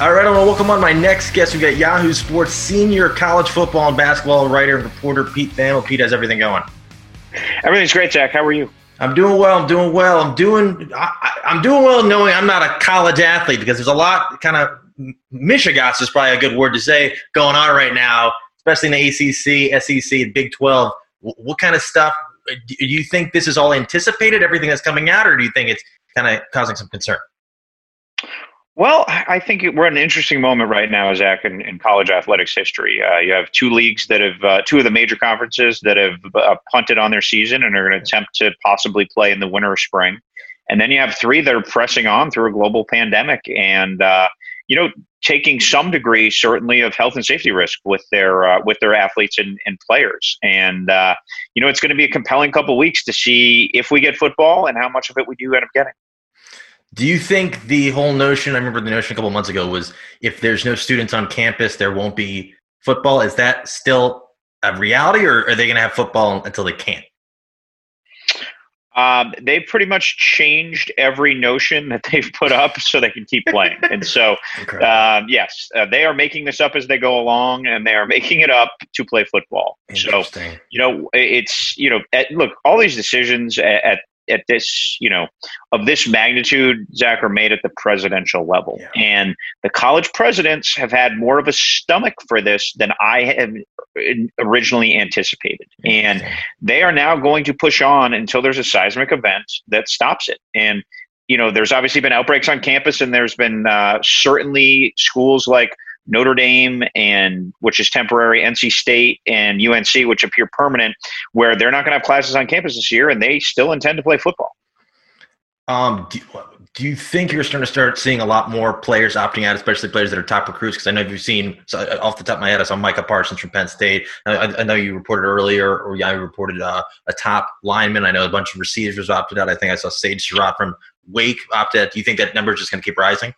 All right, I want to welcome on my next guest. We've got Yahoo Sports senior college football and basketball writer and reporter Pete Thamel. Pete, how's everything going? Everything's great, Jack. How are you? I'm doing well. I'm doing well. I'm doing. I, am doing well, knowing I'm not a college athlete because there's a lot kind of mishegas is probably a good word to say going on right now, especially in the ACC, SEC, Big 12. What kind of stuff do you think this is all anticipated? Everything that's coming out, or do you think it's kind of causing some concern? Well, I think we're at an interesting moment right now, Zach, in, in college athletics history. Uh, you have two leagues that have, uh, two of the major conferences that have uh, punted on their season and are going to attempt to possibly play in the winter or spring. And then you have three that are pressing on through a global pandemic and, uh, you know, taking some degree certainly of health and safety risk with their uh, with their athletes and, and players. And uh, you know, it's going to be a compelling couple weeks to see if we get football and how much of it we do end up getting. Do you think the whole notion, I remember the notion a couple months ago, was if there's no students on campus, there won't be football? Is that still a reality, or are they going to have football until they can't? Um, they've pretty much changed every notion that they've put up so they can keep playing. and so, um, yes, uh, they are making this up as they go along, and they are making it up to play football. So, you know, it's you know, at, look, all these decisions at, at at this, you know, of this magnitude, Zach, are made at the presidential level. Yeah. And the college presidents have had more of a stomach for this than I had originally anticipated. And they are now going to push on until there's a seismic event that stops it. And, you know, there's obviously been outbreaks on campus, and there's been uh, certainly schools like Notre Dame and which is temporary, NC State and UNC, which appear permanent, where they're not going to have classes on campus this year, and they still intend to play football. Um, do, do you think you're starting to start seeing a lot more players opting out, especially players that are top recruits? Because I know you've seen so uh, off the top of my head, I saw Micah Parsons from Penn State. I, I know you reported earlier, or yeah, you reported uh, a top lineman. I know a bunch of receivers opted out. I think I saw Sage Surratt from Wake opted out. Do you think that number is just going to keep rising?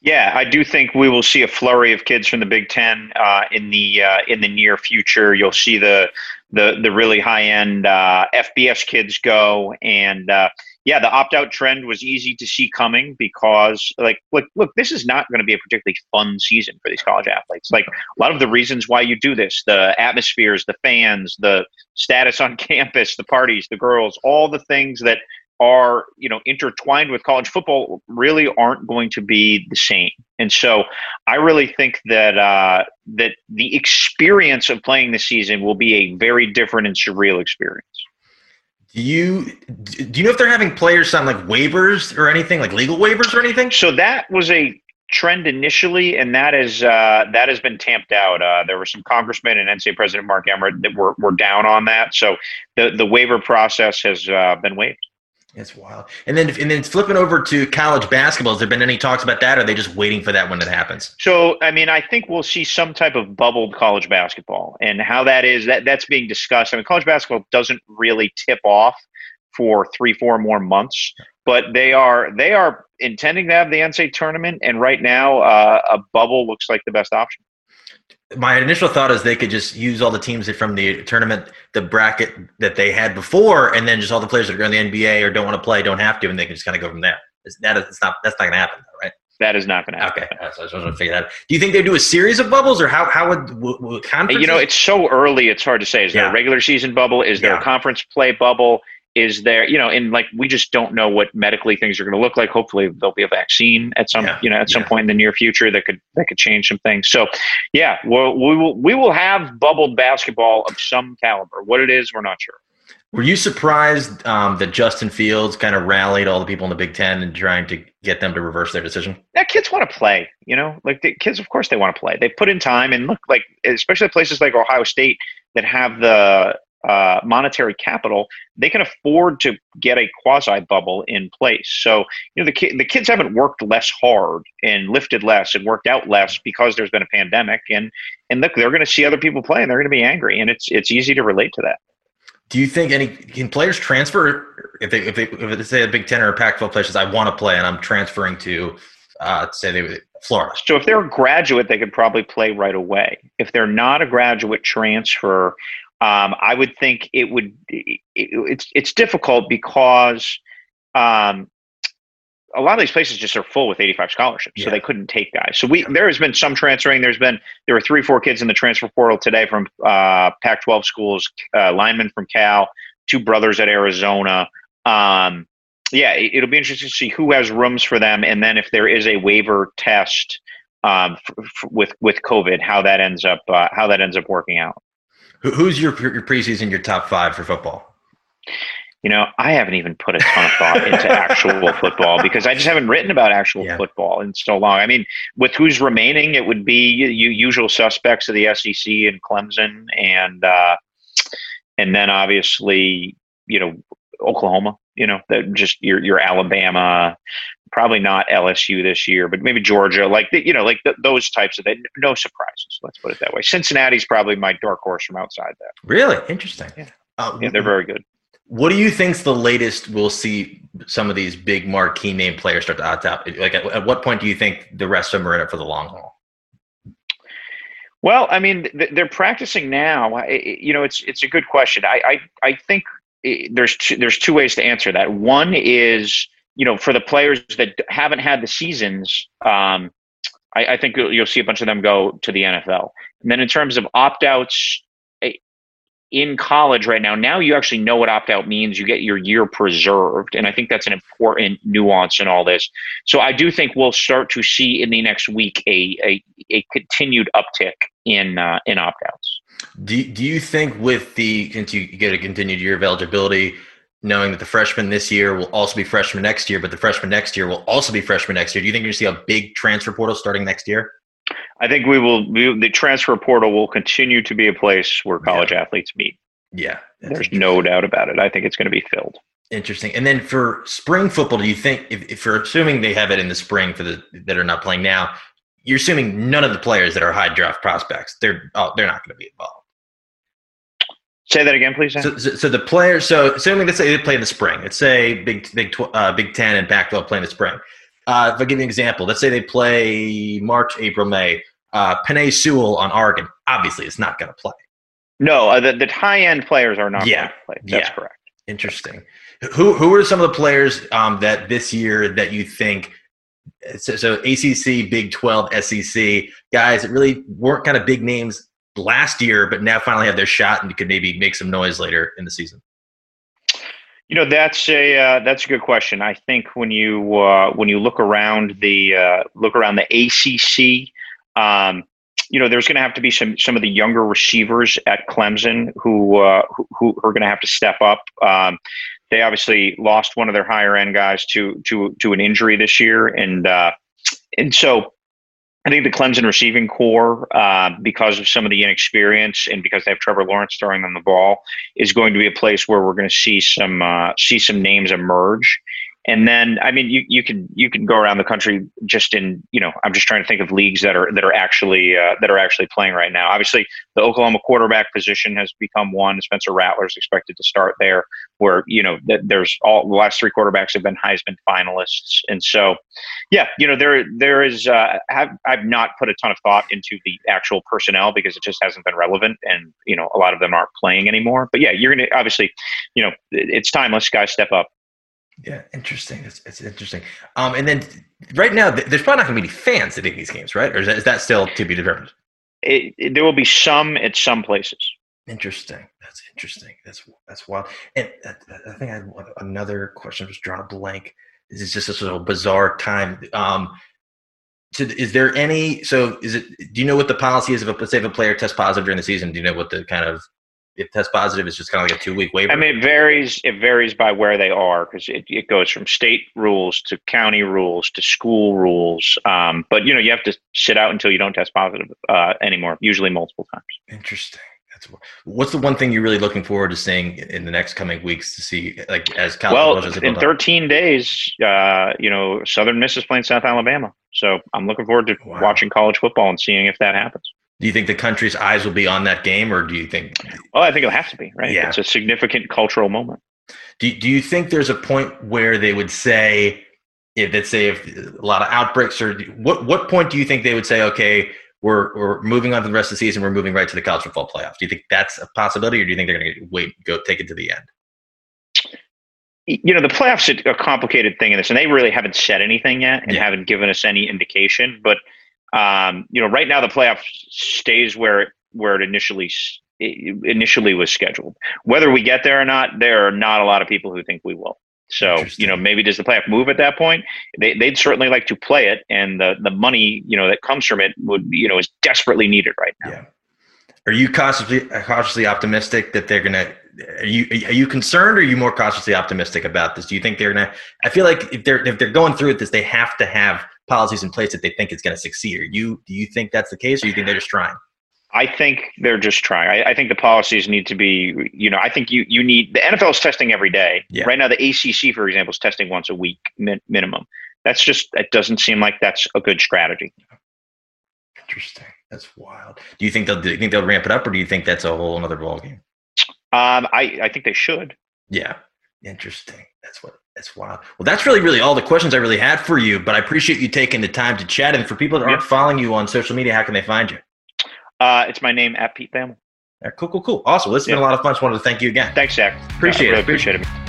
Yeah, I do think we will see a flurry of kids from the Big Ten uh, in the uh, in the near future. You'll see the the the really high end uh, FBS kids go, and uh, yeah, the opt out trend was easy to see coming because like look look, this is not going to be a particularly fun season for these college athletes. Like a lot of the reasons why you do this, the atmospheres, the fans, the status on campus, the parties, the girls, all the things that are you know intertwined with college football really aren't going to be the same and so i really think that uh, that the experience of playing the season will be a very different and surreal experience do you do you know if they're having players sign like waivers or anything like legal waivers or anything so that was a trend initially, and that is uh, that has been tamped out. Uh, there were some congressmen and NCAA President Mark Emmert that were, were down on that, so the the waiver process has uh, been waived. It's wild. And then and then flipping over to college basketball, has there been any talks about that? Or are they just waiting for that when it happens? So I mean, I think we'll see some type of bubbled college basketball and how that is that that's being discussed. I mean, college basketball doesn't really tip off for three, four more months, but they are they are intending to have the NCAA tournament, and right now uh, a bubble looks like the best option my initial thought is they could just use all the teams from the tournament, the bracket that they had before, and then just all the players that are in the NBA or don't want to play don't have to, and they can just kind of go from there. Is that it's not that's not going to happen, though, right? That is not going to happen. Okay, so I just want to figure that. out. Do you think they do a series of bubbles, or how how would, would, would You know, it's so early; it's hard to say. Is yeah. there a regular season bubble? Is there yeah. a conference play bubble? Is there you know and like we just don't know what medically things are going to look like hopefully there'll be a vaccine at some yeah, you know at some point in the near future that could that could change some things so yeah we'll, we will we will have bubbled basketball of some caliber what it is we're not sure were you surprised um, that Justin Fields kind of rallied all the people in the Big Ten and trying to get them to reverse their decision? Yeah, kids want to play. You know, like the kids, of course, they want to play. They put in time and look like, especially places like Ohio State that have the uh, monetary capital, they can afford to get a quasi bubble in place. So, you know, the, ki- the kids haven't worked less hard and lifted less and worked out less because there's been a pandemic. And, and look, they're going to see other people play and they're going to be angry. And it's, it's easy to relate to that. Do you think any can players transfer if they if they if they say a Big Ten or a Pac-12 places I want to play and I'm transferring to uh, say they Florida. So if they're a graduate, they could probably play right away. If they're not a graduate transfer, um, I would think it would. It, it's it's difficult because um, a lot of these places just are full with 85 scholarships, yeah. so they couldn't take guys. So we there has been some transferring. There's been there were three, four kids in the transfer portal today from uh, Pac-12 schools, uh, linemen from Cal, two brothers at Arizona. Um, yeah, it, will be interesting to see who has rooms for them, and then if there is a waiver test um, f- f- with with COVID, how that ends up uh, how that ends up working out. Who's your your preseason your top five for football? You know, I haven't even put a ton of thought into actual football because I just haven't written about actual yeah. football in so long. I mean, with who's remaining, it would be you usual suspects of the SEC and Clemson, and uh, and then obviously you know Oklahoma. You know, that just your your Alabama, probably not LSU this year, but maybe Georgia. Like the, you know, like the, those types of that. no surprises. Let's put it that way. Cincinnati's probably my dark horse from outside that. Really interesting. Yeah, uh, yeah they're very good. What do you think's the latest we'll see some of these big marquee name players start to opt out? Like, at, at what point do you think the rest of them are in it for the long haul? Well, I mean, they're practicing now. You know, it's it's a good question. I I, I think there's two, there's two ways to answer that. One is you know for the players that haven't had the seasons. Um, I, I think you'll see a bunch of them go to the NFL. And then in terms of opt outs, in college right now, now you actually know what opt out means. You get your year preserved. And I think that's an important nuance in all this. So I do think we'll start to see in the next week a, a, a continued uptick in, uh, in opt outs. Do, do you think with the, since you get a continued year of eligibility, knowing that the freshman this year will also be freshman next year, but the freshman next year will also be freshman next year, do you think you're going to see a big transfer portal starting next year? I think we will. We, the transfer portal will continue to be a place where college yeah. athletes meet. Yeah, there's no doubt about it. I think it's going to be filled. Interesting. And then for spring football, do you think if, if you're assuming they have it in the spring for the that are not playing now, you're assuming none of the players that are high draft prospects they're oh, they're not going to be involved. Say that again, please. So, so, so, the players. So assuming let's say they play in the spring. Let's say Big Big uh, Big Ten and Pac-12 play in the spring. Uh, if I give you an example, let's say they play March, April, May. Uh, Penei Sewell on Oregon. Obviously, is not going to play. No, uh, the, the high end players are not yeah. going to play. That's yeah. correct. Interesting. Who who are some of the players um, that this year that you think so, so ACC, Big Twelve, SEC guys that really weren't kind of big names last year, but now finally have their shot and could maybe make some noise later in the season? You know, that's a uh, that's a good question. I think when you uh, when you look around the uh, look around the ACC, um, you know, there's going to have to be some some of the younger receivers at Clemson who uh, who, who, are going to have to step up. Um, they obviously lost one of their higher end guys to to to an injury this year, and uh, and so I think the Clemson receiving corps, uh, because of some of the inexperience and because they have Trevor Lawrence throwing them the ball, is going to be a place where we're going to see some uh, see some names emerge. And then, I mean, you, you can you can go around the country just in you know I'm just trying to think of leagues that are that are actually uh, that are actually playing right now. Obviously, the Oklahoma quarterback position has become one. Spencer Rattler is expected to start there, where you know that there's all the last three quarterbacks have been Heisman finalists, and so yeah, you know there there is uh, have, I've not put a ton of thought into the actual personnel because it just hasn't been relevant, and you know a lot of them aren't playing anymore. But yeah, you're gonna obviously you know it's timeless. Guys, step up. Yeah, interesting. It's, it's interesting. Um, and then right now, there's probably not going to be any fans at these games, right? Or is that, is that still to be determined? It, it, there will be some at some places. Interesting. That's interesting. That's that's wild. And I think I had another question. I was drawing a blank. This is just a sort of bizarre time. Um, so is there any? So is it? Do you know what the policy is if a say if a player tests positive during the season? Do you know what the kind of if test positive is just kind of like a two week waiver? I mean, it varies. It varies by where they are because it, it goes from state rules to county rules to school rules. Um, but you know, you have to sit out until you don't test positive uh, anymore. Usually, multiple times. Interesting. That's what's the one thing you're really looking forward to seeing in the next coming weeks to see, like as Cal well, in 13 days, uh, you know, Southern Miss is playing South Alabama, so I'm looking forward to wow. watching college football and seeing if that happens. Do you think the country's eyes will be on that game, or do you think? Oh, I think it'll have to be right. Yeah. it's a significant cultural moment. Do Do you think there's a point where they would say, if let's say if a lot of outbreaks, or what what point do you think they would say, okay, we're we're moving on to the rest of the season, we're moving right to the college football playoffs? Do you think that's a possibility, or do you think they're going to wait, go take it to the end? you know, the playoffs are a complicated thing in this, and they really haven't said anything yet and yeah. haven't given us any indication. But um, you know, right now the playoff stays where where it initially initially was scheduled. Whether we get there or not, there are not a lot of people who think we will. So you know, maybe does the playoff move at that point? They, would certainly like to play it, and the the money you know that comes from it would you know is desperately needed right now. Yeah. Are you cautiously cautiously optimistic that they're gonna? Are you are you concerned, or are you more cautiously optimistic about this? Do you think they're gonna? I feel like if they're if they're going through with this, they have to have policies in place that they think is going to succeed. Are you do you think that's the case, or do you think they're just trying? I think they're just trying. I, I, think the policies need to be, you know, I think you you need the NFL is testing every day. Yeah. Right now, the ACC, for example, is testing once a week min, minimum. That's just it doesn't seem like that's a good strategy. Interesting. That's wild. Do you think they'll do you think they'll ramp it up, or do you think that's a whole another ballgame? Um, I I think they should. Yeah. Interesting. That's what that's wild. Well, that's really, really all the questions I really had for you. But I appreciate you taking the time to chat. And for people that aren't yeah. following you on social media, how can they find you? Uh, it's my name at Pete Thamel. Yeah, cool, cool, cool. Awesome. Well, it's yeah. been a lot of fun. Just wanted to thank you again. Thanks, Jack. Appreciate really it. Appreciate it.